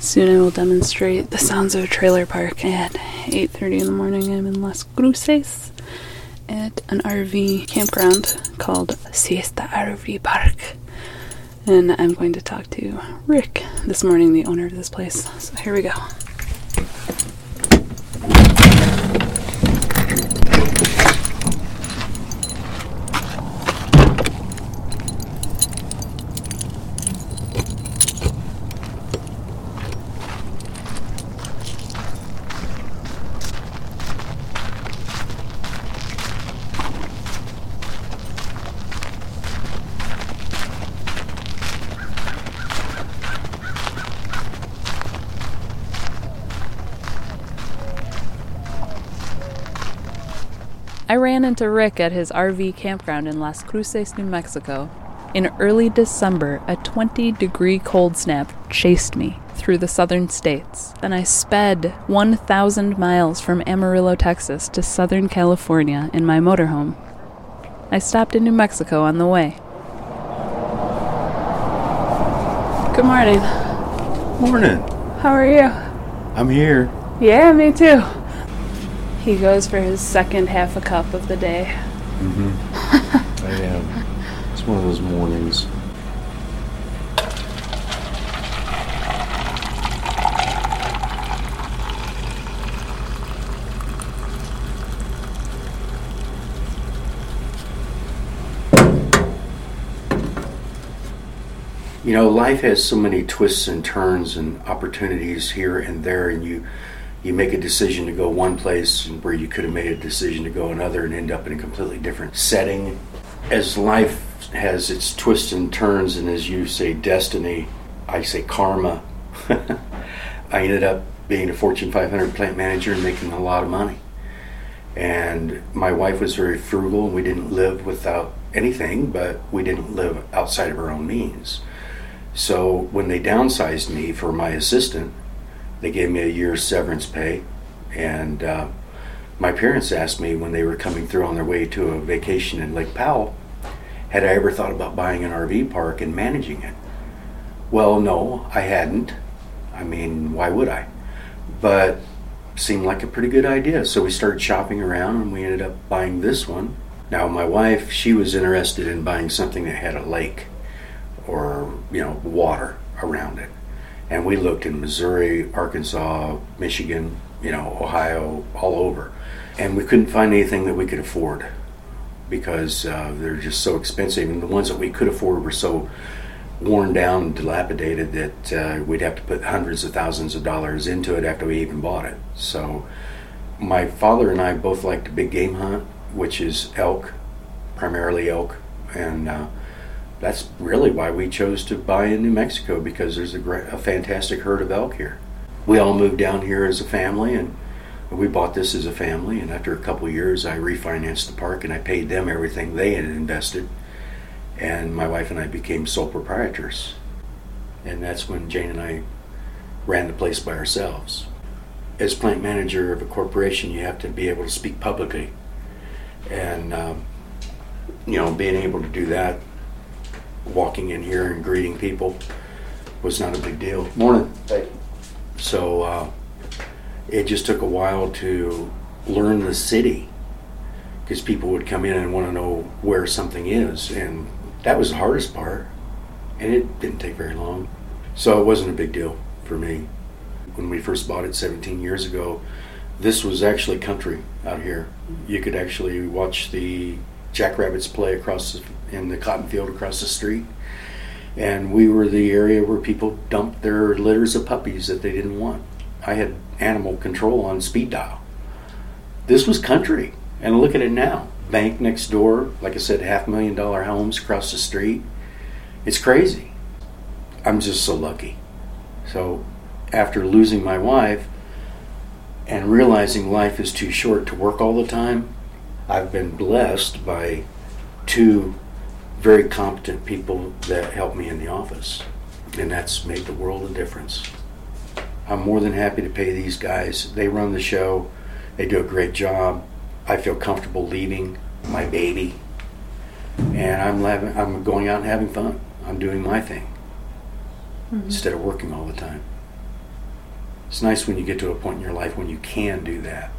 Soon I will demonstrate the sounds of a trailer park at 8:30 in the morning. I'm in Las Cruces at an RV campground called Siesta RV Park. And I'm going to talk to Rick this morning, the owner of this place. So here we go. I ran into Rick at his RV campground in Las Cruces, New Mexico. In early December, a 20 degree cold snap chased me through the southern states. Then I sped 1,000 miles from Amarillo, Texas to Southern California in my motorhome. I stopped in New Mexico on the way. Good morning. Morning. How are you? I'm here. Yeah, me too. He goes for his second half a cup of the day. Mm-hmm. I am. It's one of those mornings. You know, life has so many twists and turns and opportunities here and there, and you you make a decision to go one place and where you could have made a decision to go another and end up in a completely different setting. As life has its twists and turns, and as you say, destiny, I say karma. I ended up being a Fortune 500 plant manager and making a lot of money. And my wife was very frugal, and we didn't live without anything, but we didn't live outside of our own means. So when they downsized me for my assistant, they gave me a year's severance pay. And uh, my parents asked me when they were coming through on their way to a vacation in Lake Powell, had I ever thought about buying an RV park and managing it? Well, no, I hadn't. I mean, why would I? But seemed like a pretty good idea. So we started shopping around and we ended up buying this one. Now, my wife, she was interested in buying something that had a lake or, you know, water around it. And we looked in Missouri, Arkansas, Michigan, you know, Ohio, all over. And we couldn't find anything that we could afford because uh, they're just so expensive. And the ones that we could afford were so worn down and dilapidated that uh, we'd have to put hundreds of thousands of dollars into it after we even bought it. So my father and I both like to big game hunt, which is elk, primarily elk. And uh, that's really why we chose to buy in New Mexico because there's a, great, a fantastic herd of elk here. We all moved down here as a family and we bought this as a family. And after a couple years, I refinanced the park and I paid them everything they had invested. And my wife and I became sole proprietors. And that's when Jane and I ran the place by ourselves. As plant manager of a corporation, you have to be able to speak publicly. And, um, you know, being able to do that walking in here and greeting people was not a big deal. Morning. Hey. So uh, it just took a while to learn the city because people would come in and want to know where something is, and that was the hardest part. And it didn't take very long, so it wasn't a big deal for me. When we first bought it 17 years ago, this was actually country out here. You could actually watch the jackrabbits play across the, in the cotton field across the street. And we were the area where people dumped their litters of puppies that they didn't want. I had animal control on speed dial. This was country. And look at it now. Bank next door, like I said, half million dollar homes across the street. It's crazy. I'm just so lucky. So after losing my wife and realizing life is too short to work all the time, I've been blessed by two very competent people that help me in the office, and that's made the world a difference. I'm more than happy to pay these guys. They run the show, they do a great job. I feel comfortable leaving my baby, and I'm having, I'm going out and having fun. I'm doing my thing mm-hmm. instead of working all the time. It's nice when you get to a point in your life when you can do that.